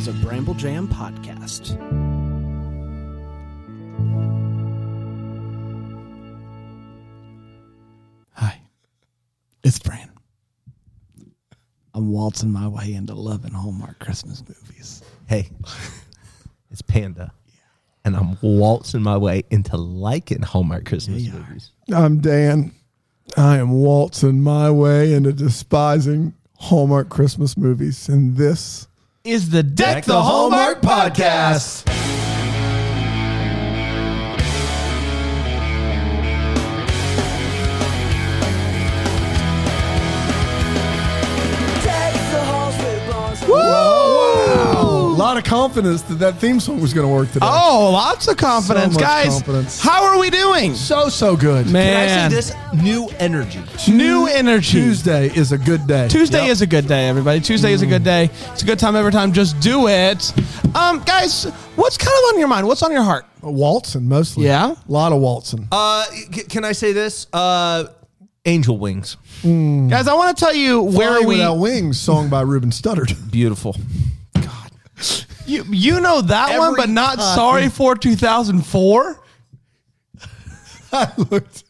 is a Bramble Jam podcast. Hi, it's Fran. I'm waltzing my way into loving Hallmark Christmas movies. Hey, it's Panda. And I'm waltzing my way into liking Hallmark Christmas you are. movies. I'm Dan. I am waltzing my way into despising Hallmark Christmas movies, and this Is the Deck, the Hallmark Podcast. Of confidence that that theme song was going to work today. Oh, lots of confidence, So much guys. confidence. How are we doing? so so good. Man, Can I say this? New energy. new energy. Tuesday is a good day. Tuesday Yep. is a good day, everybody. Tuesday is a good day. It's a good time every time. Just do it. Um, guys, what's kind of on your mind? What's on your heart? waltzing mostly. Yeah? a lot of waltzing. Uh, c- can I say this? Uh, angel wings. Guys, I want to tell you where Flying we Without Wings, song by Ruben Studdard. Beautiful. You, you know that one, but not time. sorry for 2004. I looked.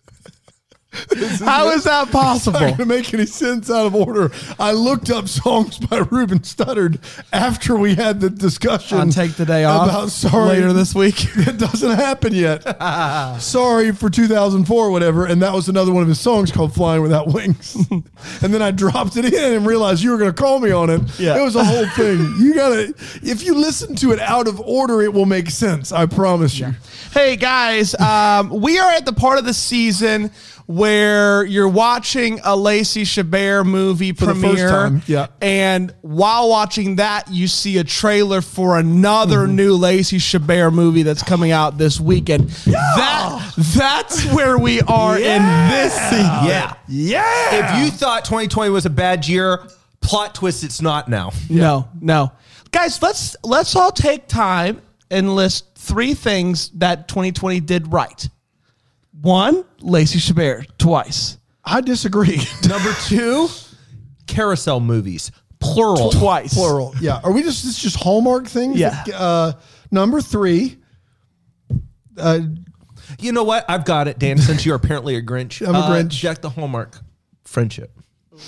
How is that possible? Not gonna make any sense out of order. I looked up songs by Ruben Studdard after we had the discussion. On Take the Day Off about sorry later this week. It doesn't happen yet. sorry for 2004, or whatever, and that was another one of his songs called "Flying Without Wings." and then I dropped it in and realized you were going to call me on it. Yeah. it was a whole thing. You gotta, if you listen to it out of order, it will make sense. I promise you. Hey guys, um, we are at the part of the season where you're watching a Lacey Chabert movie the first premiere, time, yeah. and while watching that, you see a trailer for another Mm-hmm. new Lacey Chabert movie that's coming out this weekend. That that's where we are in this season. Yeah. Yeah. If you thought 2020 was a bad year, plot twist, it's not now. No, no, guys, let's let's all take time and list three things that 2020 did right. One, Lacey Chabert twice. I disagree. Number two, carousel movies. Plural. Twice. Plural. Yeah. Are we just this just Hallmark things? Yeah. Uh, number three. Uh, You know what? I've got it, Dan, since you're apparently a Grinch. I'm a Uh, Grinch. Jack the Hallmark. Friendship. Oh,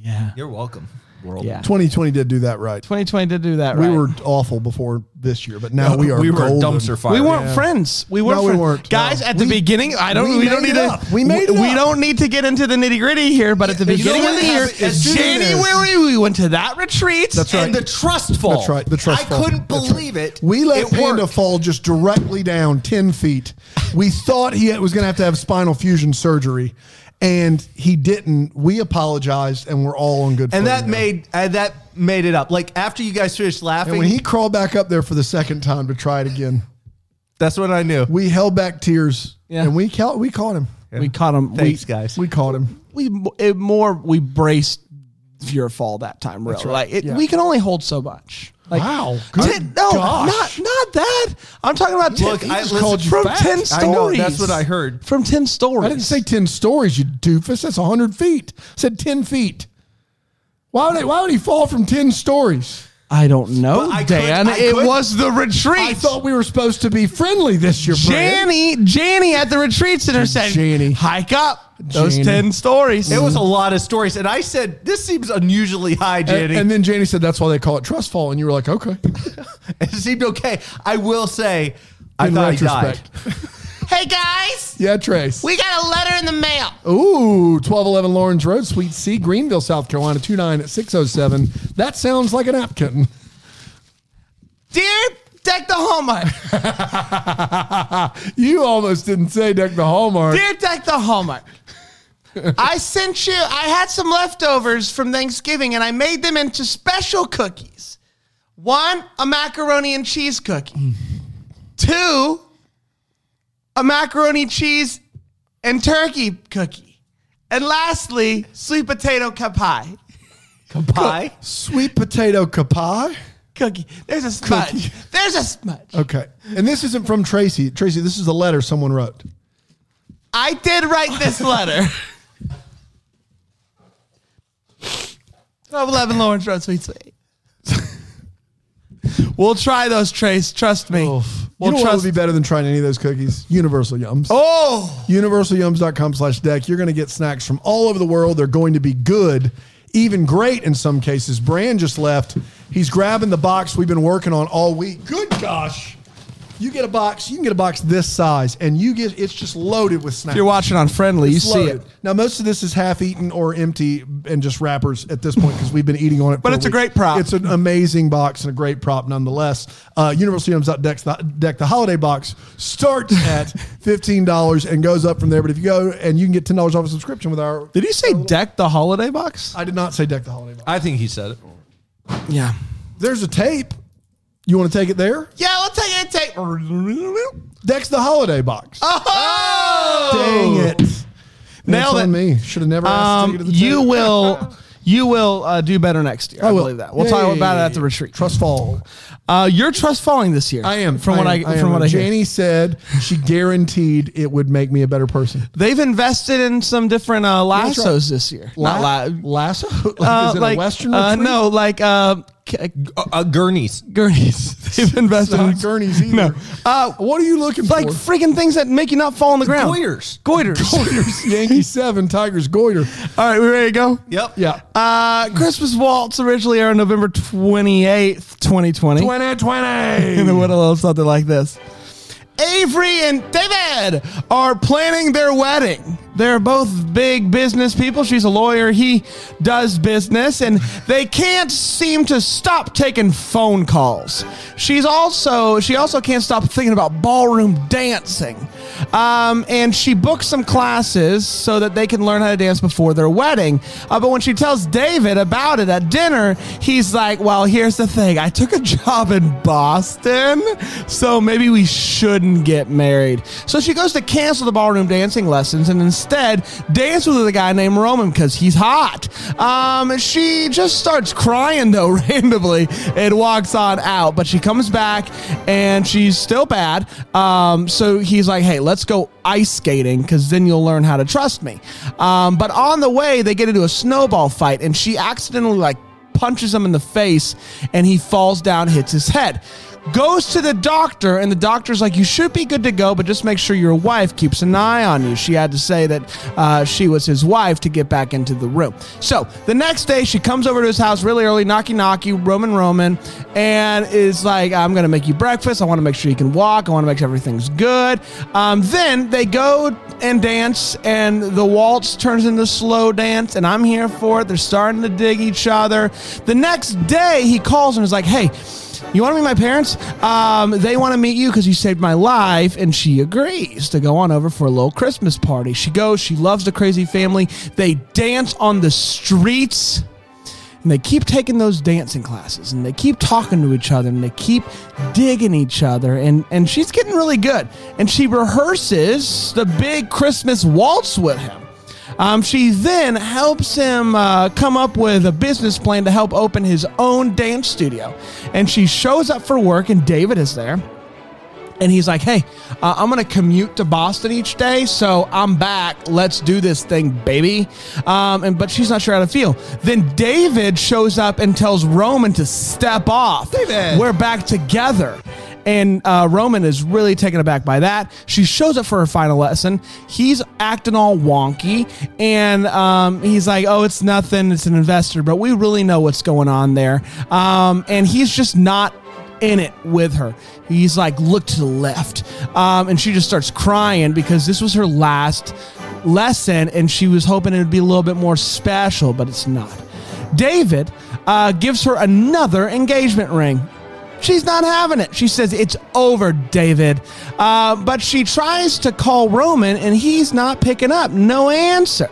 yeah. You're welcome, world. Yeah. 2020 did do that right. 2020 did do that We right. We were awful before this year, but now we are. We were golden. dumpster fire. we weren't Yeah. friends. We weren't. No, we friends. weren't. Guys, No. at the We- beginning, I don't. we We, don't need to. We made it We up. don't need to get into the nitty gritty here, but at the you know beginning of the year, happened? As January, we went to that retreat. That's right. And the trust fall. That's right, the trust I fall. couldn't That's believe it. We let It Panda worked. fall just directly down 10 feet. We thought he was going to have to have spinal fusion surgery, and he didn't. We apologized, and we're all on good And that now. made uh, that made it up. Like after you guys finished laughing, And when he crawled back up there for the second time to try it again, that's what I knew. we held back tears, Yeah. and we caught, we caught him. we caught him. Thanks, we, guys. We caught him. We it more we braced your fall that time. Really, right. like it, Yeah. we can only hold so much. Like, Wow. Ten- no, gosh. not not that. I'm talking about ten, Look, I just called you from fat. ten I stories. know that's what I heard. from ten stories. I didn't say 10 stories, you doofus. That's 100 feet. I said 10 feet. Why would, I, why would he fall from 10 stories? I don't know, I could- Dan. I it could- was the retreat. I thought we were supposed to be friendly this year, Fran. Janny, Janny at the retreat center said, Janny. hike up those Janny. 10 stories. It was a lot of stories, and I said this seems unusually high, And, Jenny. and then Janie said that's why they call it trust fall, and you were like, okay. it seemed okay. I will say, I In thought retrospect. he died. hey, guys, Yeah, Trace. we got a letter in the mail. Ooh, 1211 Lawrence Road, Suite C, Greenville, South Carolina, 29607. That sounds like a napkin. Dear Deck the Hallmark, You almost didn't say Deck the Hallmark. Dear Deck the Hallmark, I sent you, I had some leftovers from Thanksgiving and I made them into special cookies. One, a macaroni and cheese cookie. Mm. Two, a macaroni, cheese, and turkey cookie. And lastly, sweet potato pie. Pie. Sweet potato kapai. Cookie. There's a smudge. Cookie. There's a smudge. Okay. And this isn't from Tracy. Tracy, this is a letter someone wrote. I did write this letter. 1211 Lawrence Road, Sweet Sweet. We'll try those, Trace. Trust me. you We'll know what would be better than trying any of those cookies? Universal Yums. oh, universalyums.com slash deck. You're going to get snacks from all over the world. They're going to be good, even great in some cases. Brand just left. He's grabbing the box we've been working on all week. Good gosh. You get a box, you can get a box this size, and you get it's just loaded with snacks. if you're watching on Friendly, you It's see loaded. it. Now, most of this is half eaten or empty and just wrappers at this point because we've been eating on it. But for it's a week. great prop. It's an amazing box and a great prop nonetheless. Uh, UniversalYums.deck, the, deck, the holiday box starts at $15 and goes up from there. But if you go and you can get $10 off a subscription with our. Did you say deck the holiday box? I did not say deck the holiday box. I think he said it. Yeah. There's a tape. You want to take it there? Yeah, let's take it. Take. Deck's the holiday box. Oh, Dang it. Nailed That's on me. Should have never asked to take Um, it to the you will. You will uh, do better next year. I, will. believe that. We'll Yay. talk about it at the retreat. Trust fall. Uh, you're trust falling this year. I am. From what I, am, from am. what I hear. Janie said she guaranteed it would make me a better person. They've invested in some different uh, lassos this year. La- Not la- lasso? Like, uh, is it like a Western uh, retreat? no, like uh, Uh, Gurneys. gurneys. They've invested Not in gurneys either. No. Uh, What are you looking like for? Like freaking things that make you not fall on the ground. Goiters. Goiters. Goiters, Yankee seven, Tigers goiter. All right, we ready to go? Yep. Yeah. Uh, Christmas Waltz originally aired on November 28th, 2020. 2020. And it would have loved something like this. Avery and David are planning their wedding. They're both big business people. She's a lawyer. He does business, and they can't seem to stop taking phone calls. She's also she also can't stop thinking about ballroom dancing, um, and she books some classes so that they can learn how to dance before their wedding. Uh, but when she tells David about it at dinner, he's like, "Well, here's the thing. I took a job in Boston, so maybe we shouldn't get married." So she goes to cancel the ballroom dancing lessons and instead dance with a guy named Roman because he's hot. Um, she just starts crying though randomly and walks on out, but she comes back and she's still bad. Um, so he's like, "Hey, let's go ice skating because then you'll learn how to trust me." Um, but on the way, they get into a snowball fight, and she accidentally like punches him in the face, and he falls down, hits his head. Goes to the doctor, and the doctor's like, You should be good to go, but just make sure your wife keeps an eye on you. She had to say that uh, she was his wife to get back into the room. So the next day, she comes over to his house really early, knocky knocky, Roman Roman, and is like, I'm going to make you breakfast. I want to make sure you can walk. I want to make sure everything's good. Um, then they go and dance, and the waltz turns into slow dance, and I'm here for it. They're starting to dig each other. The next day, he calls and is like, Hey, you want to meet my parents? Um, they want to meet you because you saved my life. And she agrees to go on over for a little Christmas party. She goes, she loves the crazy family. They dance on the streets. And they keep taking those dancing classes and they keep talking to each other and they keep digging each other. And, and she's getting really good. And she rehearses the big Christmas waltz with him. Um, she then helps him uh, come up with a business plan to help open his own dance studio. And she shows up for work, and David is there. And he's like, hey, uh, I'm going to commute to Boston each day, so I'm back. Let's do this thing, baby. Um, and But she's not sure how to feel. Then David shows up and tells Roman to step off. David. We're back together. And uh, Roman is really taken aback by that. She shows up for her final lesson. He's acting all wonky. And um, he's like, oh, it's nothing. It's an investor. But we really know what's going on there. Um, and he's just not in it with her. He's like, look to the left. Um, and she just starts crying because this was her last lesson and she was hoping it would be a little bit more special, but it's not. David uh, gives her another engagement ring. She's not having it. She says, It's over, David. Uh, but she tries to call Roman and he's not picking up. No answer.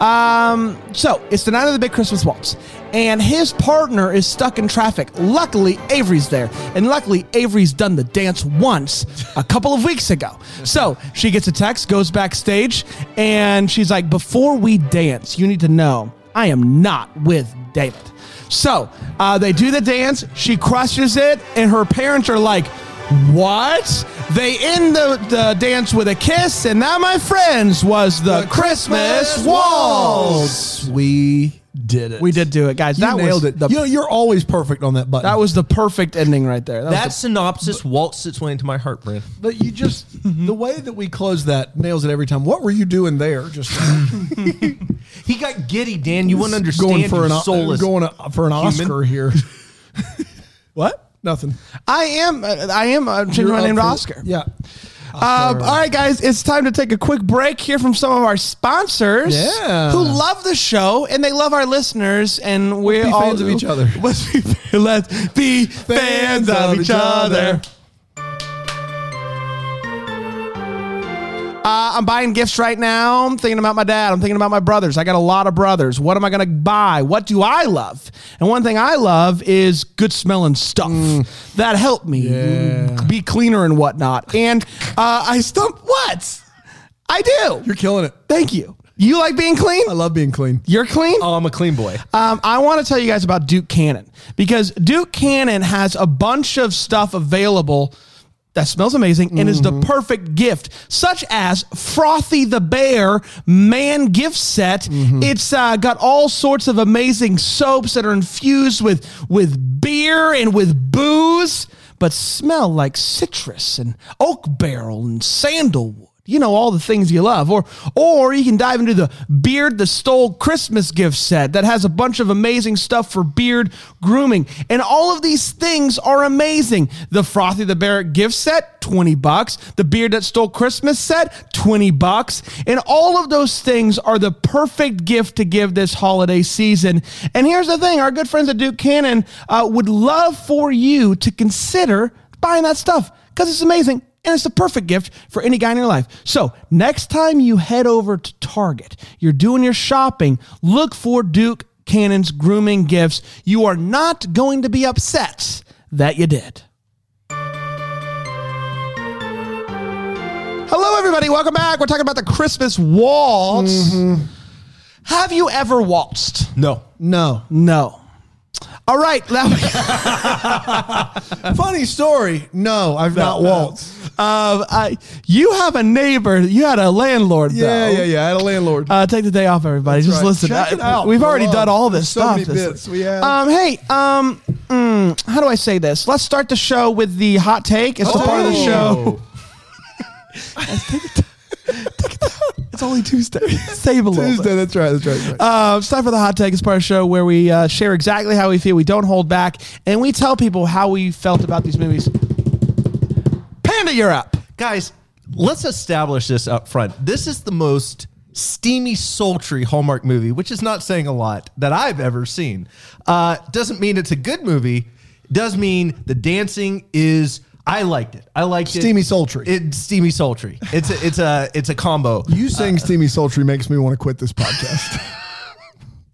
Um, so it's the night of the big Christmas waltz, and his partner is stuck in traffic. Luckily, Avery's there, and luckily, Avery's done the dance once a couple of weeks ago. So she gets a text, goes backstage, and she's like, Before we dance, you need to know I am not with David. So uh, they do the dance, she crushes it, and her parents are like, what? They end the, the dance with a kiss, and that, my friends, was the, Christmas, waltz. We did it. We did do it, guys. You that nailed was it. The, you know, you're always perfect on that button. that was the perfect ending right there. That, That was synopsis waltzed its way into my heart, Brand. But you just the way that we close that nails it every time. What were you doing there? Just He got giddy, Dan. You wouldn't understand. going for an soulless. going a, for an Oscar here. what? Nothing. the- I am. I am uh, changing You're my up name to Oscar. Yeah. Um, all right, guys, it's time to take a quick break here from some of our sponsors Yeah. who love the show and they love our listeners. And we're be all fans of each other. Let's be, let's be fans of each other. Uh, I'm buying gifts right now. I'm thinking about my dad. I'm thinking about my brothers. I got a lot of brothers. What am I going to buy? What do I love? And one thing I love is good smelling stuff that help me Yeah. be cleaner and whatnot. And uh, I stump. What? I do. You're killing it. Thank you. You like being clean? I love being clean. You're clean? Oh, I'm a clean boy. Um, I want to tell you guys about Duke Cannon because Duke Cannon has a bunch of stuff available that smells amazing and is the perfect gift, such as Frothy the Bear Man gift set. It's uh, got all sorts of amazing soaps that are infused with with beer and with booze, but smell like citrus and oak barrel and sandalwood you know all the things you love. Or or you can dive into the beard the stole christmas gift set that has a bunch of amazing stuff for beard grooming. And all of these things are amazing. The frothy the bear gift set 20 bucks. The beard that stole christmas set 20 bucks. And all of those things are the perfect gift to give this holiday season. And here's the thing our good friends at duke cannon uh, would love for you to consider buying that stuff because it's amazing and it's the perfect gift for any guy in your life. So, next time you head over to Target, you're doing your shopping, look for Duke Cannon's grooming gifts. You are not going to be upset that you did. Hello, everybody. Welcome back. We're talking about the Christmas waltz. Mm-hmm. Have you ever waltzed? No. No. No. All right. Funny story. No, I've not waltzed. um, I, you have a neighbor. You had a landlord, Yeah, though. yeah, yeah. I had a landlord. Uh, take the day off, everybody. Just right. listen. Check Uh, it out. We've already Go done all this So stuff. many bits we have. Um, hey, um, mm, how do I say this? Let's start the show with the hot take. It's the part of the show. It's only Tuesday. Save a little bit. Tuesday. That's right. That's right. That's right. Uh, it's time for the hot take. It's part of the show where we uh, share exactly how we feel. We don't hold back, and we tell people how we felt about these movies. Panda, you're up. Guys, let's establish this up front. This is the most steamy, sultry Hallmark movie, which is not saying a lot that I've ever seen. Uh, doesn't mean it's a good movie. Does mean the dancing is. I liked it. I liked it. Steamy, sultry. It's steamy, sultry. It's a, it's a it's a combo. you saying steamy sultry makes me want to quit this podcast.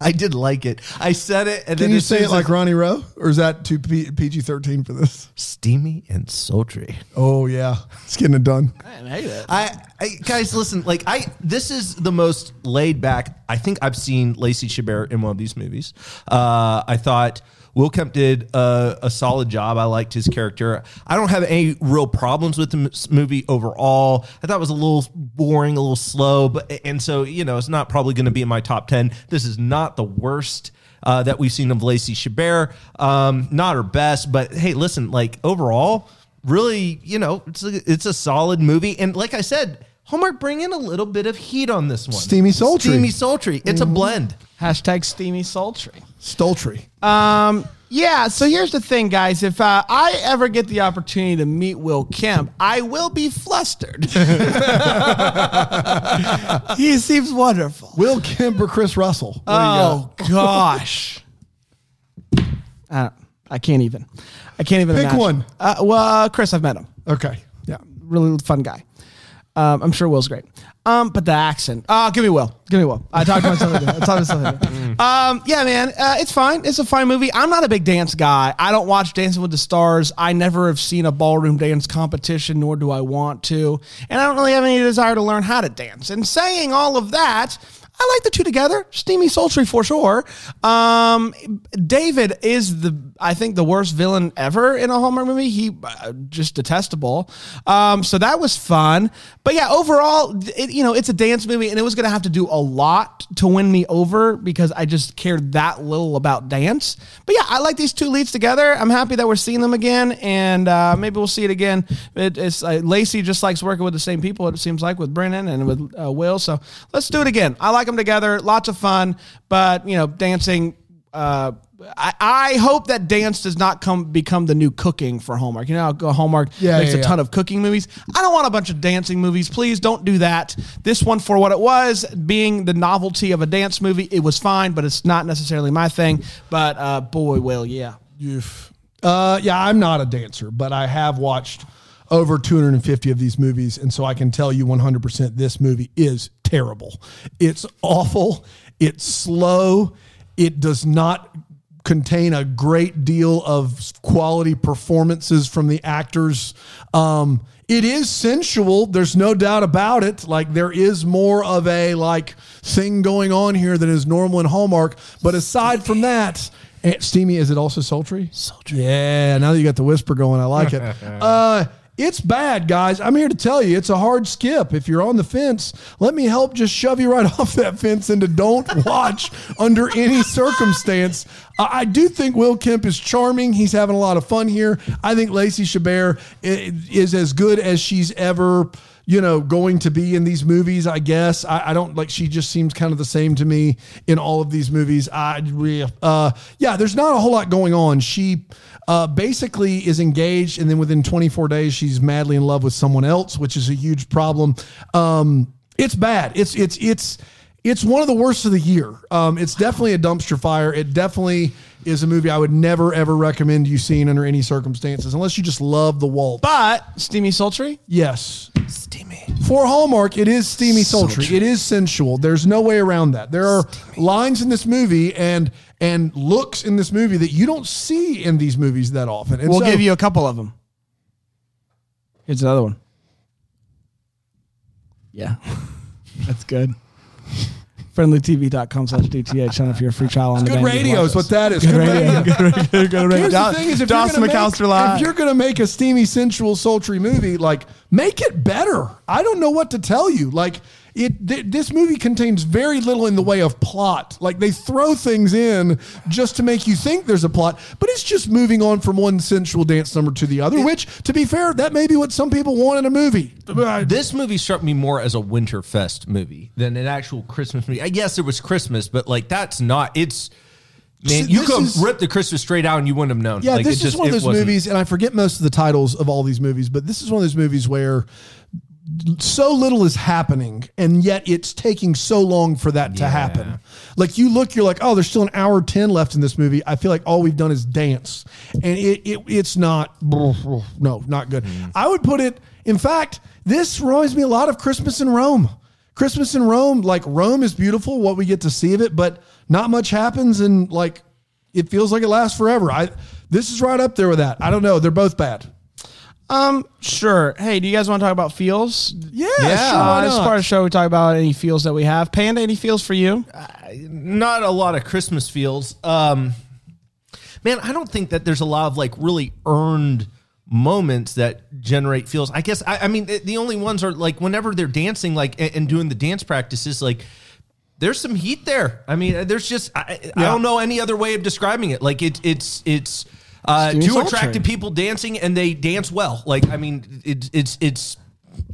I did like it. I said it, and Can then you as say soon it as like Ronnie Rowe, or is that too P- PG thirteen for this? steamy and sultry. Oh yeah, it's getting it done. I, hate that. I guys listen like I this is the most laid back I think I've seen Lacey Chabert in one of these movies. Uh, I thought Will Kemp did a, a solid job. I liked his character. I don't have any real problems with the movie overall. I thought it was a little boring, a little slow, but and so you know it's not probably going to be in my top ten. This is not the worst. Uh, that we've seen of Lacey Chabert, um, not her best, but hey, listen, like overall, really, you know, it's a, it's a solid movie. And like I said, Hallmark bring in a little bit of heat on this one. Steamy sultry. Steamy sultry. It's a blend. Hashtag steamy sultry. Stoltry. Um, yeah, so here's the thing, guys. If uh, I ever get the opportunity to meet Will Kemp, I will be flustered. he seems wonderful. Will Kemp or Chris Russell? What do you Oh gosh, I, don't- I can't even. I can't even. Pick imagine. one. Uh, well, uh, Chris, I've met him. Okay. Yeah, really fun guy. Um, I'm sure Will's great. Um, but the accent. Oh, give me Will. Give me Will. I talked to myself. I talked to myself. um, yeah, man. Uh, it's fine. It's a fine movie. I'm not a big dance guy. I don't watch Dancing with the Stars. I never have seen a ballroom dance competition, nor do I want to. And I don't really have any desire to learn how to dance. And saying all of that, I like the two together. Steamy, sultry for sure. Um, David is the I think the worst villain ever in a Hallmark movie. He uh, just detestable. Um, so that was fun. But yeah, overall, it, you know, it's a dance movie, and it was going to have to do a lot to win me over because I just cared that little about dance. But yeah, I like these two leads together. I'm happy that we're seeing them again, and uh, maybe we'll see it again. It, it's uh, Lacey just likes working with the same people. It seems like with Brennan and with uh, Will. So let's do it again. I like them together. Lots of fun, but you know, dancing. Uh, I, I hope that dance does not come become the new cooking for Hallmark. You know, how Hallmark Yeah, makes yeah, a yeah. ton of cooking movies. I don't want a bunch of dancing movies. Please don't do that. This one, for what it was, being the novelty of a dance movie, it was fine, but it's not necessarily my thing. But uh, boy, Will, yeah. Uh, yeah, I'm not a dancer, but I have watched over 250 of these movies, and so I can tell you 100% this movie is terrible. It's awful. It's slow. It does not contain a great deal of quality performances from the actors. Um, it is sensual. There's no doubt about it. Like there is more of a like thing going on here than is normal in Hallmark. But aside from that, and steamy, is it also sultry? Sultry. Yeah. Now that you got the whisper going, I like it. uh, it's bad, guys. I'm here to tell you, it's a hard skip. If you're on the fence, let me help just shove you right off that fence into don't watch under any circumstance. I do think Will Kemp is charming. He's having a lot of fun here. I think Lacey Chabert is as good as she's ever you know, going to be in these movies, I guess. I, I don't like, she just seems kind of the same to me in all of these movies. I, uh, yeah, there's not a whole lot going on. She, uh, basically is engaged and then within 24 days, she's madly in love with someone else, which is a huge problem. Um, it's bad. It's, it's, it's, it's one of the worst of the year. Um, it's definitely a dumpster fire. It definitely is a movie I would never ever recommend you seeing under any circumstances, unless you just love the waltz. But Steamy Sultry, Yes. Steamy. For Hallmark, it is steamy sultry. It is sensual. There's no way around that. There are lines in this movie and and looks in this movie that you don't see in these movies that often. And we'll so- give you a couple of them. Here's another one. Yeah, that's good. friendlytv.com slash DTH. Sign up for your free trial on the Good radio is what that is. Good Good radio. radio. Good radio. Good radio. Here's Don- the thing: is if Dawson you're, gonna make, live. if you're going to make a steamy, sensual, sultry movie, like make it better. I don't know what to tell you. Like it, th- this movie contains very little in the way of plot. Like they throw things in just to make you think there's a plot, but it's just moving on from one sensual dance number to the other. which, to be fair, that may be what some people want in a movie. This movie struck me more as a Winterfest movie than an actual Christmas movie. I guess it was Christmas, but like that's not. It's man, you this could is- have ripped the Christmas straight out and you wouldn't have known. Yeah, Like, this it is just- one of those movies, and I forget most of the titles of all these movies, but this is one of those movies where so little is happening, and yet it's taking so long for that to happen. Like you look, you're like, oh, there's still an hour ten left in this movie. I feel like all we've done is dance, and it, it it's not no, not good. Mm. I would put it. In fact, this reminds me a lot of Christmas in Rome. Christmas in Rome, like Rome is beautiful, what we get to see of it, but not much happens, and like it feels like it lasts forever. I this is right up there with that. I don't know. They're both bad. Um, sure. Hey, do you guys want to talk about feels? Yeah, Yeah, sure. Why Uh, as not? part of the show, we talk about any feels that we have. Panda, any feels for you? not a lot of Christmas feels. Um, man, I don't think that there's a lot of like really earned moments that generate feels. I guess I, I mean the- the only ones are like whenever they're dancing, like and, and doing the dance practices, like. There's some heat there. I mean, there's just I, I don't know any other way of describing it. Like it, it's it's uh, two sultry. attractive people dancing, and they dance well. Like I mean, it's it's it's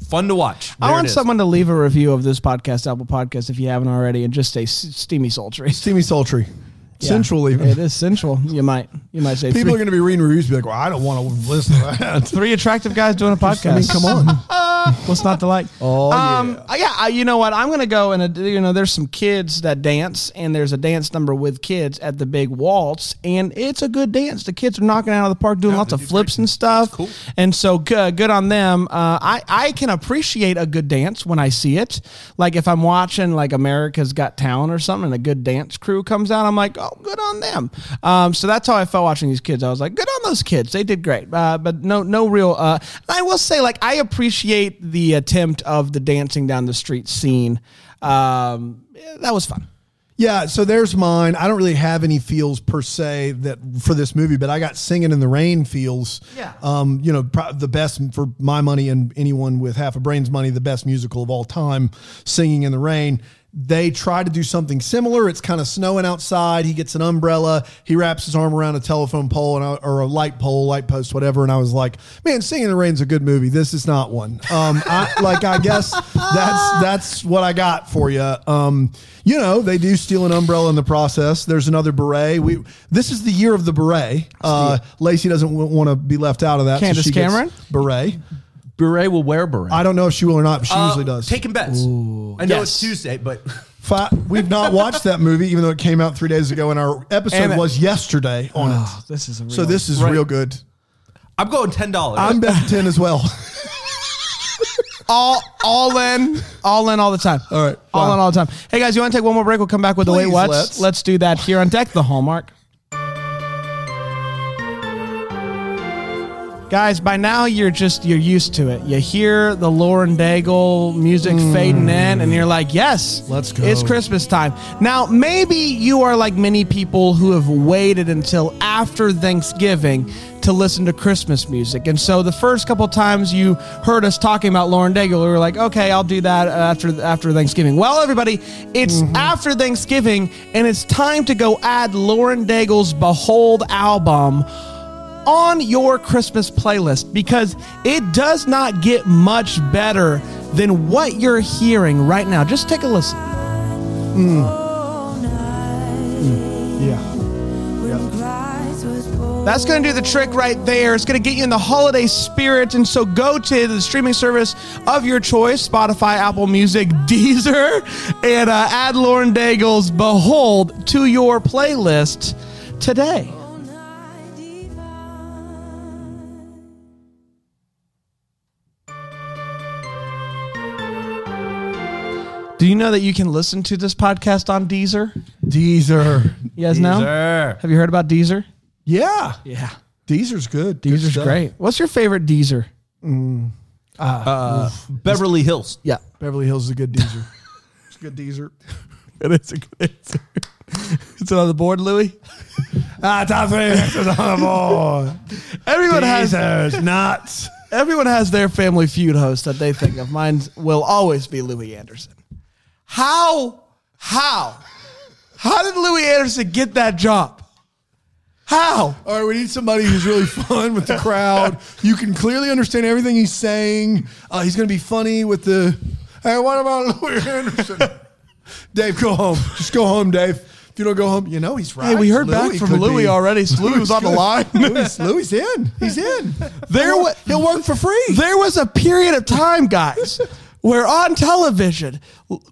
fun to watch. I want someone to leave a review of this podcast, Apple Podcast, if you haven't already, and just say steamy sultry. Steamy sultry. Sensual even. It is central. You might you might say People three, are going to be reading reviews be like, well, I don't want to listen to that. three attractive guys doing a podcast. I mean, come on. What's not to like? Oh, um, yeah. I, you know what? I'm gonna go and uh, you know, there's some kids that dance, and there's a dance number with kids at the big waltz, and it's a good dance. The kids are knocking out of the park, doing lots of flips and stuff. Cool. And so good, good on them. Uh, I I can appreciate a good dance when I see it. Like if I'm watching like America's Got Talent or something, and a good dance crew comes out, I'm like, oh, good on them. Um, so that's how I felt watching these kids. I was like, good on those kids. They did great. Uh, but no, no real. Uh, I will say, like, I appreciate the attempt of the dancing down the street scene. Um, that was fun. Yeah, so there's mine. I don't really have any feels per se that for this movie, but I got "Singing in the Rain" feels. Yeah. Um, you know, pro- the best for my money and anyone with half a brain's money, the best musical of all time, "Singing in the Rain." They try to do something similar. It's kind of snowing outside. He gets an umbrella. He wraps his arm around a telephone pole and I, or a light pole, light post, whatever. And I was like, "Man, Singing in the Rain's a good movie. This is not one." Um, I, like I guess that's that's what I got for you. Um, you know, they do steal an umbrella in the process. There's another beret. We this is the year of the beret. Uh, Lacey doesn't w- want to be left out of that. Candace she gets Cameron? beret. Beret will wear beret. I don't know if she will or not, but she Uh, usually does. Taking bets. I know Yes. it's Tuesday, but Fi- we've not watched that movie, even though it came out three days ago, and our episode And it- was yesterday on Oh, it. this is a real So this is Right. real good. I'm going ten dollars. I'm betting ten as well. all all in, all in all the time. All right. all Wow. in all the time. Hey guys, you want to take one more break? We'll come back with the wait Please, what. let's. Let's do that here on deck. The Hallmark. Guys, by now you're just you're used to it. You hear the Lauren Daigle music mm. fading in, and you're like, "Yes, Let's go. It's Christmas time." Now, maybe you are like many people who have waited until after Thanksgiving to listen to Christmas music, and so the first couple times you heard us talking about Lauren Daigle, we were like, "Okay, I'll do that after after Thanksgiving." Well, everybody, it's mm-hmm. after Thanksgiving, and it's time to go add Lauren Daigle's "Behold" album on your Christmas playlist because it does not get much better than what you're hearing right now. Just take a listen. yeah. That's going to do the trick right there. It's going to get you in the holiday spirit. And so go to the streaming service of your choice Spotify, Apple Music, Deezer, and uh, add Lauren Daigle's Behold to your playlist today. Do you know that you can listen to this podcast on Deezer? Deezer. You guys know? Deezer. Have you heard about Deezer? Yeah. Yeah. Deezer's good. Good Deezer's stuff. great. What's your favorite Deezer? Mm. Ah, uh, Beverly Hills. Yeah. Beverly Hills is a good Deezer. it's a good Deezer. It is a good answer. It's on the board, Louie. ah, top three answers on the board. Everyone has Deezer's nuts. everyone has their Family Feud host that they think of. Mine will always be Louie Anderson. How? How? How did Louie Anderson get that job? How? All right, we need somebody who's really fun with the crowd. You can clearly understand everything he's saying. Uh, he's going to be funny with the. Hey, what about Louie Anderson? Dave, go home. Just go home, Dave. If you don't go home, you know he's right. Hey, we heard Louie back from Louie be- already. So Louie was on the line. Louie, Louie in. He's in. There he'll work for free. There was a period of time, guys, where on television,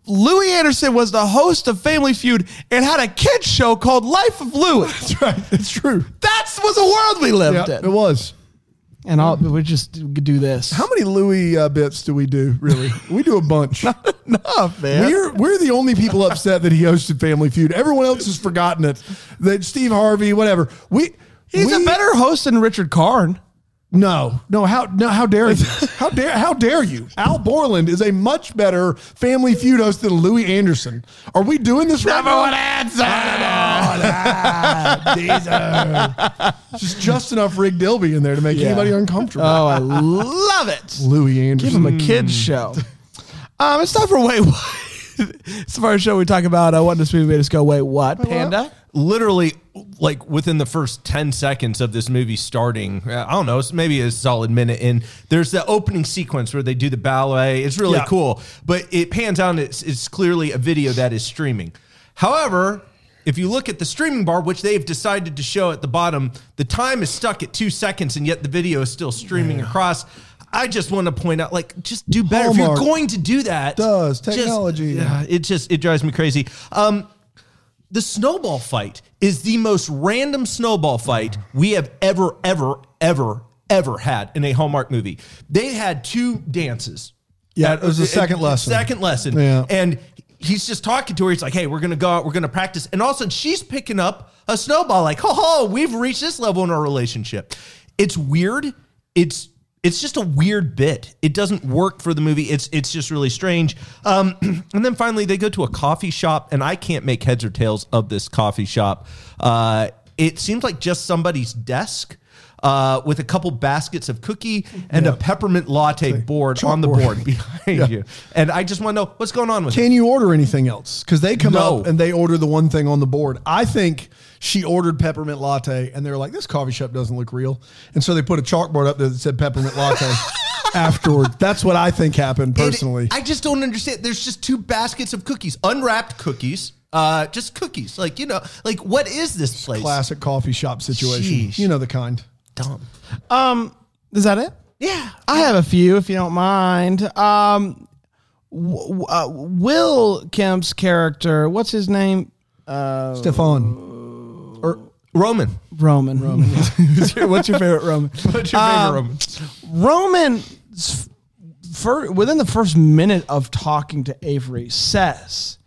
Louie Anderson was the host of Family Feud and had a kids show called Life of Louie. That's right. It's true. That was a world we lived Yeah, in. it was. And all, we just do this. How many Louie uh, bits do we do? Really, we do a bunch. enough, man? We're we're the only people upset that he hosted Family Feud. Everyone else has forgotten it. That Steve Harvey, whatever. We He's we, a better host than Richard Karn. No no how no how dare you how dare how dare you Al Borland is a much better Family Feud host than Louie Anderson. Are we doing this right now? One answer. Just just enough Rick Dilby in there to make Yeah. anybody uncomfortable. Oh, I love it. Louie Anderson. Give him a kids show. Um, it's time for wait what. it's the first show we talk about. uh, what this movie made us go wait what? Panda. Literally, like within the first 10 seconds of this movie starting, uh, I don't know, it's maybe a solid minute in, there's the opening sequence where they do the ballet. It's really Yeah. cool, but it pans out it's, it's clearly a video that is streaming. However, if you look at the streaming bar, which they've decided to show at the bottom, the time is stuck at two seconds, and yet the video is still streaming across. I just want to point out, like, just do better. If you're going to do that, does, just- technology. yeah, it just it drives me crazy. Um, the snowball fight is the most random snowball fight we have ever, ever, ever, ever had in a Hallmark movie. They had two dances. Yeah, it was the second lesson. Second lesson. Yeah. And he's just talking to her. He's like, hey, we're going to go out. We're going to practice. And all of a sudden, she's picking up a snowball, like, oh, we've reached this level in our relationship. It's weird. It's it's just a weird bit. It doesn't work for the movie. It's it's just really strange. Um, and then finally, they go to a coffee shop, and I can't make heads or tails of this coffee shop. Uh, it seems like just somebody's desk. Uh, with a couple baskets of cookie and a peppermint latte board on the chalkboard. board behind you, and I just want to know what's going on with it. Can you order anything else? Because they come No. up and they order the one thing on the board. I think she ordered peppermint latte, and they're like, "This coffee shop doesn't look real," and so they put a chalkboard up there that said peppermint latte. afterward, that's what I think happened It- personally. I just don't understand. There's just two baskets of cookies, unwrapped cookies, uh, just cookies. Like you know, like what is this place? Classic coffee shop situation. Sheesh. You know the kind. Dumb. Um, is that it? Yeah. I have a few, if you don't mind. Um, w- w- uh, Will Kemp's character, what's his name? Stefan. Roman. Roman. Roman. what's, your, what's your favorite Roman? What's your favorite Um, Roman? Roman, for, within the first minute of talking to Avery, says,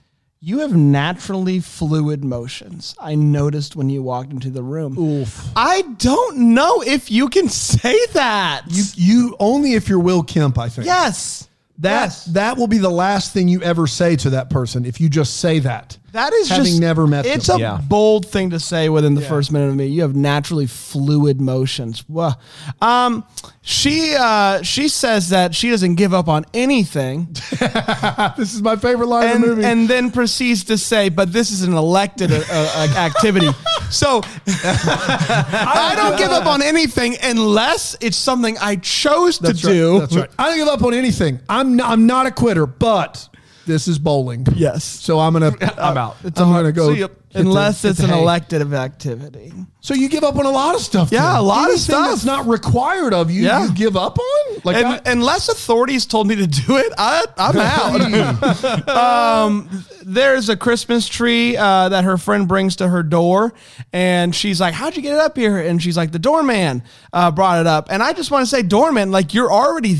You have naturally fluid motions. I noticed when you walked into the room. Oof. I don't know if you can say that. You, you only if you're Will Kemp, I think. yes. That yes. that will be the last thing you ever say to that person if you just say that. That is having just never met It's them. a Yeah. bold thing to say within the first minute of me. You have naturally fluid motions. Well, um, she uh, she says that she doesn't give up on anything, this is my favorite line of and the movie. and then proceeds to say, "But this is an elected uh, uh, activity." So I don't give up on anything unless it's something I chose to right. do. That's right. I don't give up on anything. I'm not, I'm not a quitter, but this is bowling. Yes. So I'm gonna I'm out. I'm gonna go. See ya. hit the- Unless it's the an hay. elective activity. So you give up on a lot of stuff. Yeah, then. a lot of Anything stuff. that's not required of you. Yeah. You give up on. Like And, I- unless authorities told me to do it, I, I'm out. um, there's a Christmas tree uh, that her friend brings to her door, and she's like, "How'd you get it up here?" And she's like, "The doorman uh, brought it up." And I just want to say, doorman, like you're already.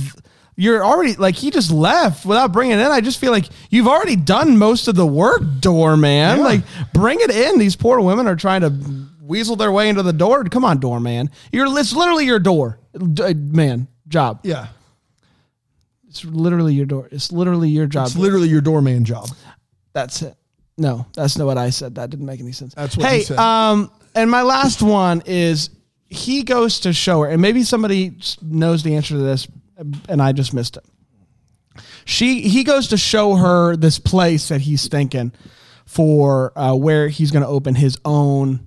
You're already like he just left without bringing it in. I just feel like you've already done most of the work, doorman. Yeah. Like bring it in. These poor women are trying to weasel their way into the door. Come on, doorman. You're it's literally your door, D- man. Job. yeah, It's literally your door. It's literally your job. it's literally your doorman job. That's it. No, that's not what I said. That didn't make any sense. That's what hey, he said. um, and my last one is he goes to show her, and maybe somebody knows the answer to this, and I just missed it. She he goes to show her this place that he's thinking for uh, where he's going to open his own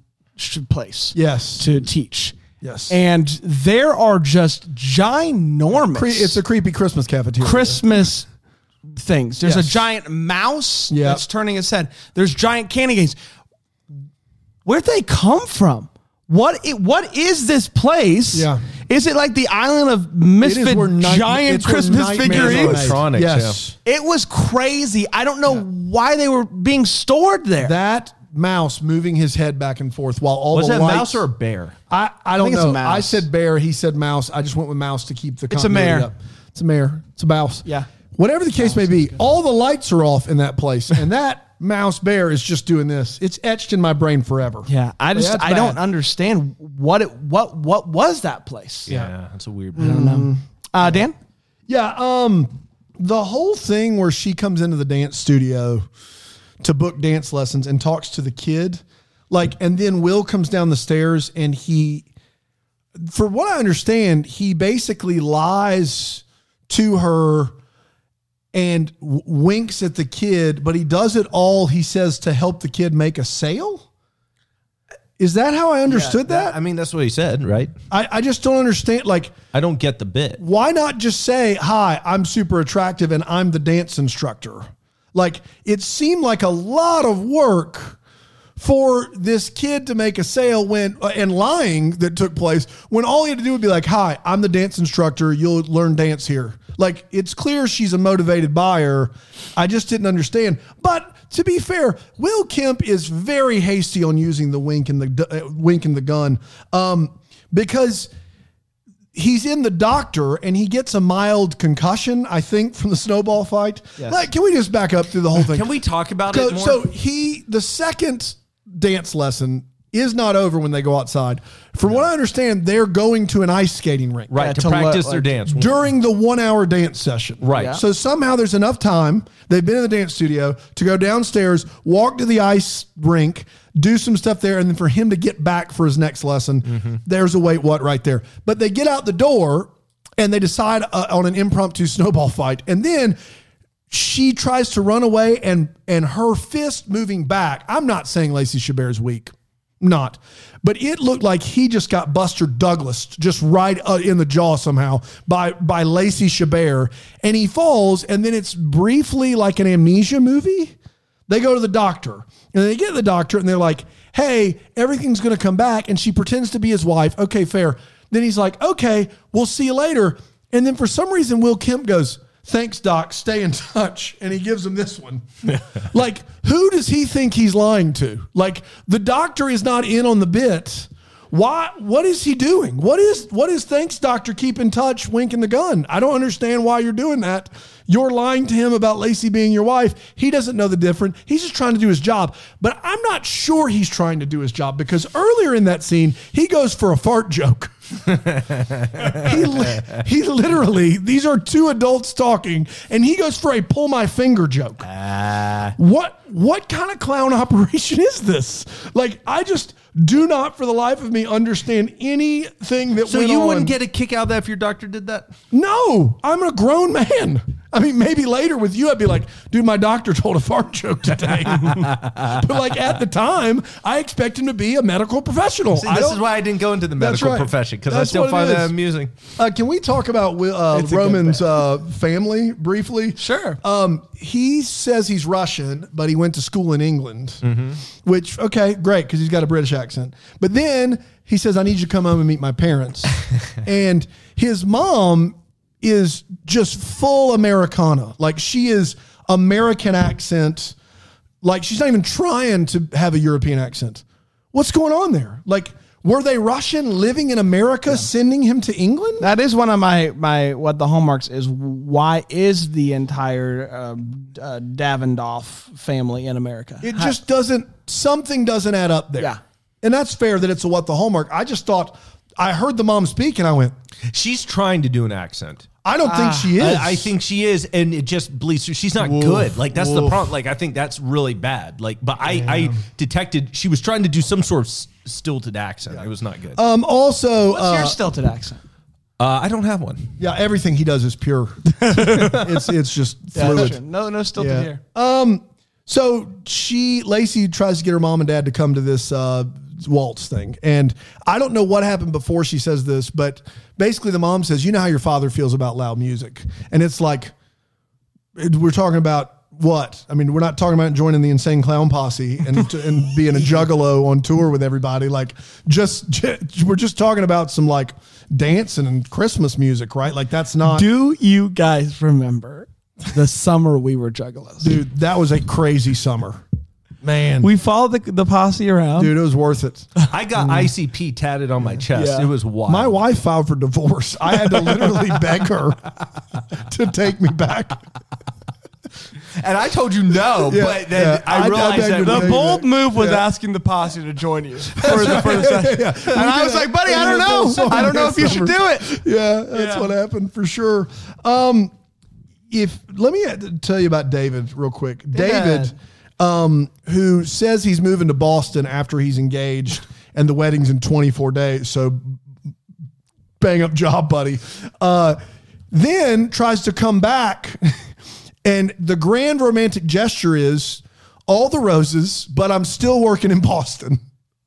place. Yes. to teach. Yes. and there are just ginormous. Cre- it's a creepy Christmas cafeteria. Christmas things. There's Yes. a giant mouse Yeah. that's turning its head. There's giant candy canes. Where'd they come from? What it, what is this place? Yeah. Is it like the island of misfit is night- giant it's where Christmas nightmares are figurines? made. Electronics, Yes. It was crazy. I don't know why they were being stored there. That mouse moving his head back and forth while all the lights. Was the that a lights, mouse or a bear? I, I don't think it's a know. mouse. I said bear. He said mouse. I just went with mouse to keep the. It's a continuity mare. Up. It's a mare. It's a mouse. Yeah. Whatever the case may be, all the lights are off in that place, and that mouse bear is just doing this. It's etched in my brain forever. yeah, I just That's I don't understand what it what what was that place. Yeah, that's a weird. I don't know. Uh, Dan. Yeah, um, the whole thing where she comes into the dance studio to book dance lessons and talks to the kid, like, and then Will comes down the stairs and he, for what I understand, he basically lies to her and w- winks at the kid, but he does it all, he says, to help the kid make a sale. Is that how I understood that? I mean, that's what he said, right? I, I just don't understand. Like, I don't get the bit. why not just say, Hi, I'm super attractive and I'm the dance instructor? Like, it seemed like a lot of work for this kid to make a sale when, uh, and lying that took place when all he had to do would be like, Hi, I'm the dance instructor. You'll learn dance here. Like, it's clear she's a motivated buyer. I just didn't understand. But to be fair, Will Kemp is very hasty on using the wink and the uh, wink and the gun, um, because he's in the doctor and he gets a mild concussion, I think, from the snowball fight. Like, can we just back up through the whole thing? Can we talk about so, it more? so he, the second dance lesson is not over when they go outside. From what I understand, they're going to an ice skating rink Right Yeah, to to let, practice their like, dance. during the one hour dance session. Right. Yeah. So somehow there's enough time. They've been in the dance studio to go downstairs, walk to the ice rink, do some stuff there, and then for him to get back for his next lesson, Mm-hmm. there's a wait what right there. But they get out the door and they decide uh, on an impromptu snowball fight. And then she tries to run away and and her fist moving back. I'm not saying Lacey Chabert's weak. Not. But it looked like he just got Buster Douglas just right uh, in the jaw somehow by by Lacey Chabert and he falls and then it's briefly like an amnesia movie. They go to the doctor and they get the doctor and they're like, "Hey, everything's going to come back." And she pretends to be his wife. Okay, fair. Then he's like, "Okay, we'll see you later." And then for some reason Will Kemp goes, "Thanks, doc. Stay in touch." And he gives him this one. like, who does he think he's lying to? Like, the doctor is not in on the bit. Why? What is he doing? What is what is thanks, doctor? Keep in touch, winking the gun. I don't understand why you're doing that. You're lying to him about Lacey being your wife. He doesn't know the difference. He's just trying to do his job. But I'm not sure he's trying to do his job because earlier in that scene, he goes for a fart joke. he, li- he literally, these are two adults talking, and he goes for a pull my finger joke. Ah. What what kind of clown operation is this? Like, I just do not, for the life of me, understand anything that so you on. wouldn't get a kick out of that if your doctor did that? No, I'm a grown man. I mean, maybe later with you, I'd be like, dude, my doctor told a fart joke today. but like at the time, I expect him to be a medical professional. See, this is why I didn't go into the medical right. profession because I still find that amusing. Uh, can we talk about uh, It's a good Roman's uh, family briefly? Sure. Um, he says he's Russian, but he went to school in England, Mm-hmm. which okay, great because he's got a British accent. But then he says, "I need you to come home and meet my parents," and his mom is just full Americana, like she is American accent, like she's not even trying to have a European accent. What's going on there? Like, were they Russian living in America, sending him to England? That is one of my my what the hallmarks is. Why is the entire um, uh, Davidoff family in America? It just doesn't. Something doesn't add up there. Yeah. and that's fair that it's a what the hallmark. I just thought I heard the mom speak and I went, She's trying to do an accent. I don't think she is. I, I think she is, and it just bleeds through. She's not good. Like that's the problem. Like I think that's really bad. Like, but I, I detected she was trying to do some sort of stilted accent. It was not good. Um. Also, What's uh, your stilted accent? Uh, I don't have one. yeah, everything he does is pure. it's it's just Yeah, fluid. sure. No, no stilted Yeah. here. Um. So she Lacey tries to get her mom and dad to come to this uh, waltz thing, and I don't know what happened before she says this, but basically the mom says, "You know how your father feels about loud music," and it's like we're talking about. What I mean, we're not talking about joining the insane clown posse and and being a juggalo on tour with everybody. Like, just, ju- we're just talking about some like dancing and Christmas music, right? Like, that's not. Do you guys remember the summer we were juggalos? dude, that was a crazy summer. Man, We followed the, the posse around. dude, it was worth it. I got ICP tatted on my chest. Yeah. It was wild. My wife filed for divorce. I had to literally beg her to take me back. and I told you no, Yeah, but then yeah. I I- I realized begged her that the bold me move was Yeah. asking the posse to join you for the for the session. And And I was like, buddy, I don't know. I don't know if you should do it. Yeah, that's Yeah. what happened for sure. Um, if let me tell you about David real quick. David, um, who says he's moving to Boston after he's engaged and the wedding's in 24 days. So bang up job, buddy. Uh, then tries to come back, and the grand romantic gesture is all the roses, but I'm still working in Boston.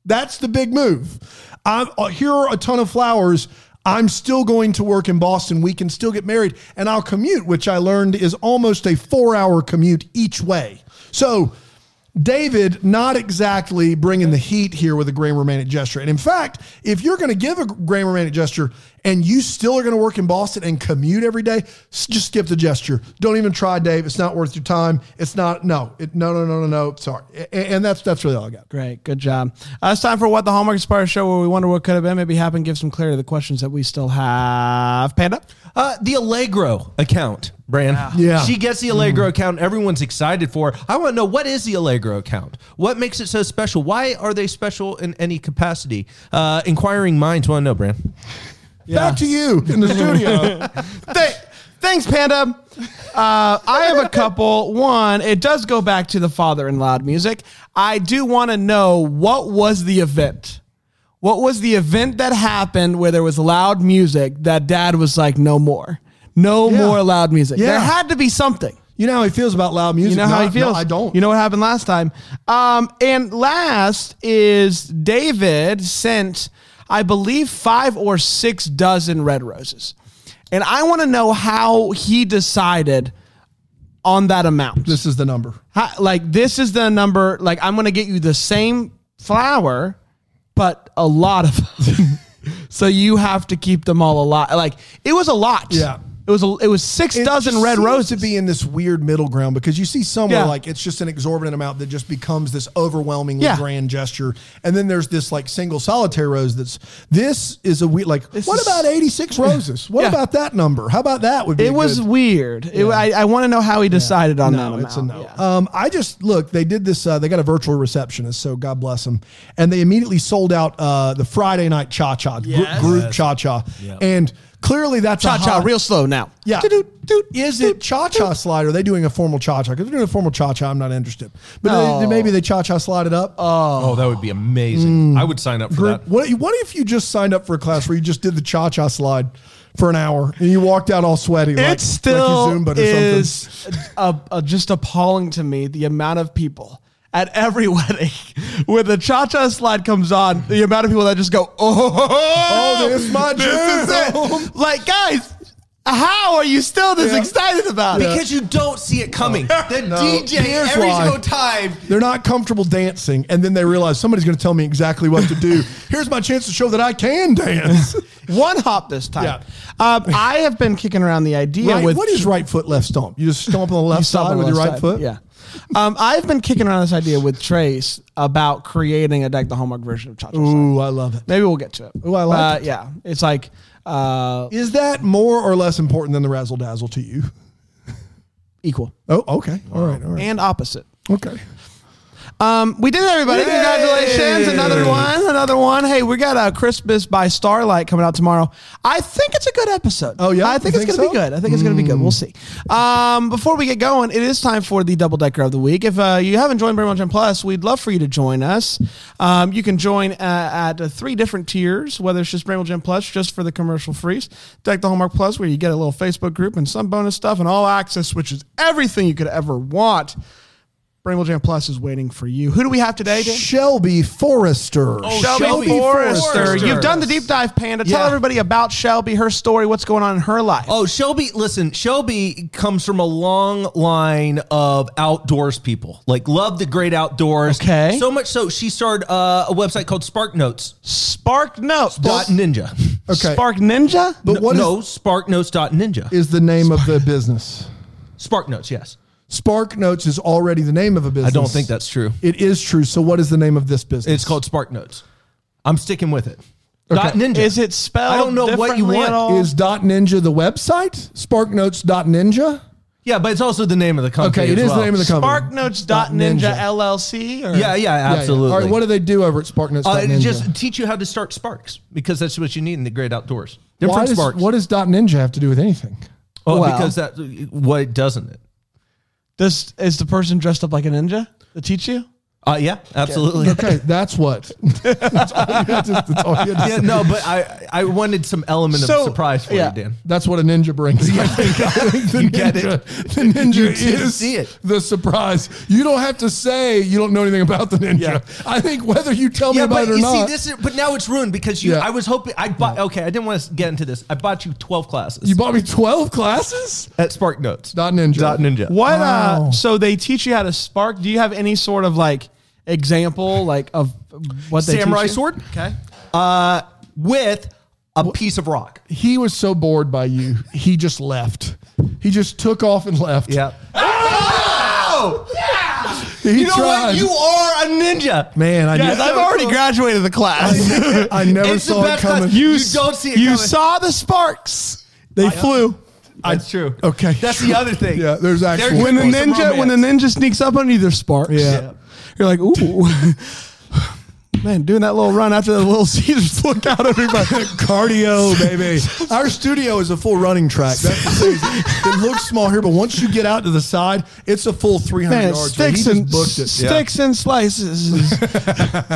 That's the big move. I'm, uh, here are a ton of flowers. I'm still going to work in Boston. We can still get married, and I'll commute, which I learned is almost a four hour commute each way. So, David, not exactly bringing the heat here with a grand romantic gesture. And in fact, if you're going to give a grand romantic gesture and you still are going to work in Boston and commute every day, just skip the gesture. Don't even try, Dave. It's not worth your time. It's not. No. It, no. No. No. No. No. Sorry. A- And, that's that's really all I got. Great, good job. Uh, it's time for what the Hallmark Inspire show, where we wonder what could have been, maybe happened, give some clarity to the questions that we still have. Panda. Uh, the Allegro account Bran. Yeah. She gets the Allegro account. Everyone's excited for. her. I want to know what is the Allegro account? What makes it so special? Why are they special in any capacity? Uh, inquiring minds want to know, Bran. Back to you in the studio. Th- thanks, Panda. Uh, I have a couple. One, it does go back to the father in loud music. I do want to know what was the event? What was the event that happened where there was loud music that dad was like, no more? No Yeah. more loud music. Yeah. There had to be something. you know how he feels about loud music. You know how No, he feels. No, I don't. You know what happened last time. Um, and last is David sent, I believe, five or six dozen red roses, and I want to know how he decided on that amount. this is the number. How- like this is the number. Like I'm going to get you the same flower, but a lot of. them. so you have to keep them all alive. Like it was a lot. Yeah. It was a, it was six It dozen just red seems roses to be in this weird middle ground because you see somewhere Yeah. like it's just an exorbitant amount that just becomes this overwhelmingly Yeah. grand gesture, and then there's this like single solitary rose that's this is a weird like This what is- about 86 roses? What Yeah. about that number? How about that would be It was good- weird. It, I, I want to know how he decided on that no, amount. it's a no. Yeah. Um, I just look. They did this. Uh, they got a virtual receptionist, so God bless them. And they immediately sold out uh, the Friday night cha cha Yes. group cha cha, and clearly that's cha cha, real slow now. Yeah. Is it cha cha slide? Are they doing a formal cha cha? Because they're doing a formal cha cha, I'm not interested. But No. they- oh. maybe they cha cha slide it up. Oh. oh, that would be amazing. Mm. I would sign up for that. what, what if you just signed up for a class where you just did the cha cha slide for an hour and you walked out all sweaty? like, it still like you Zumba or something? is a, a, just appalling to me the amount of people at every wedding when the cha cha slide comes on. The amount of people that just go, oh, Oh, this my this is it. Like guys, how are you still this Yeah. excited about it? Because you don't see it coming. The No, DJ here's every why. single time. They're not comfortable dancing, and then they realize somebody's going to tell me exactly what to do. Here's my chance to show that I can dance. One hop this time. Yeah. Um, I have been kicking around the idea Right, with what is right foot, left stomp? You just stomp on the left stomp side with your right side. foot? Yeah. Um, I've been kicking around this idea with Trace about creating a Deck the Hallmark version of Cha Cha. Ooh, I love it. Maybe we'll get to it. Ooh, I like uh, it. Yeah, it's like uh, Is that more or less important than the razzle dazzle to you? equal Oh, okay. All right. All right. and opposite. Okay. Um, we did it, everybody. Yay! Congratulations. Another one. Another one. Hey, we got a Christmas by Starlight coming out tomorrow. I think it's a good episode. Oh, yeah? I think You it's think going to be good. I think it's going to be good. We'll see. Um, before we get going, it is time for the double decker of the week. If uh, you haven't joined Bramble Jam Plus, we'd love for you to join us. Um, you can join uh, at uh, three different tiers, whether it's just Bramble Jam Plus, just for the commercial freeze, Deck the Hallmark Plus, where you get a little Facebook group and some bonus stuff and all access, which is everything you could ever want. Bramble Jam Plus is waiting for you. Who do we have today, Dan? Shelby Forrester. Oh, Shelby, Shelby Forrester. Forrester. You've done the deep dive, Panda. Tell Yeah. everybody about Shelby, her story, what's going on in her life. Oh, Shelby, listen, Shelby comes from a long line of outdoors people. Like, love the great outdoors. Okay. So much so, she started uh, a website called Spark Notes. Spark Notes. Dot Ninja. Okay. Spark Ninja? But no, what is, no, SparkNotes.ninja. is the name of the business? Spark Notes, yes. Spark Notes is already the name of a business. I don't think that's true. It is true. So what is the name of this business? It's called Spark Notes. I'm sticking with it. Dot Ninja. Is it spelled I don't know what you want. Is Dot Ninja the website? SparkNotes.ninja? Yeah, but it's also the name of the company. Okay, it as is well. the name of the company. SparkNotes.ninja Ninja. LLC? Or? Yeah, yeah, Yeah, yeah. absolutely. All right, what do they do over at uh, SparkNotes.ninja? just teach you how to start sparks because that's what you need in the great outdoors. Why Different does, sparks. what does Dot Ninja have to do with anything? oh, Well- because that what doesn't it? This is the person dressed up like a ninja to teach you? Uh, yeah, absolutely. Okay, that's what. that's all you had to, that's all you had to Yeah, say. no, but I I wanted some element So, of surprise for yeah. you, Dan. That's what a ninja brings. I think, I think the You get ninja, it. The ninja You did is see it. the surprise. You don't have to say you don't know anything about the ninja. Yeah. I think whether you tell me about but it or you not, see, this is but now it's ruined because you. Yeah. I was hoping I bought. Okay, I didn't want to get into this. I bought you twelve classes you bought me twelve classes. at Spark Notes. Dot Ninja. Dot Ninja. What? Wow. Uh, so they teach you how to spark. Do you have any sort of like example, like of what they Samurai teach you? sword? Okay. Uh, with a piece of rock. He was so bored by you, he just left. He just took off and left. Yeah. He You know tried. what? You are a ninja. Man, I yes, I've already graduated the class. I never It's saw it coming. You don't see it You coming. saw the sparks. They flew. That's true. Okay, That's sure. the other thing. Yeah, there's actually when the ninja when the ninja sneaks up on you, there's sparks. Yeah. You're like, ooh. Man, doing that little run after the little Caesars look out everybody. cardio, baby. Our studio is a full running track. That's the thing. It looks small here, but once you get out to the side, it's a full 300 Man, yards. sticks and sticks and slices.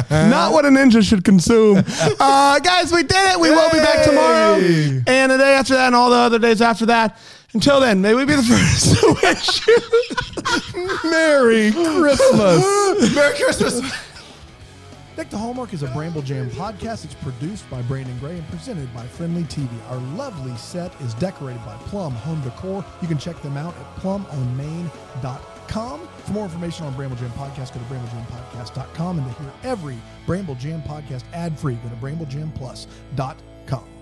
Not what a ninja should consume. Uh, guys, we did it. We will be back tomorrow and the day after that and all the other days after that. Until then, may we be the first to wish you Merry Christmas. Merry Christmas. Deck the Hallmark is a Bramble Jam podcast. It's produced by Brandon Gray and presented by Friendly TV. Our lovely set is decorated by Plum Home Decor. You can check them out at plumonmain.com. For more information on Bramble Jam Podcast, go to bramblejampodcast.com. And to hear every Bramble Jam podcast ad free, go to bramblejamplus.com.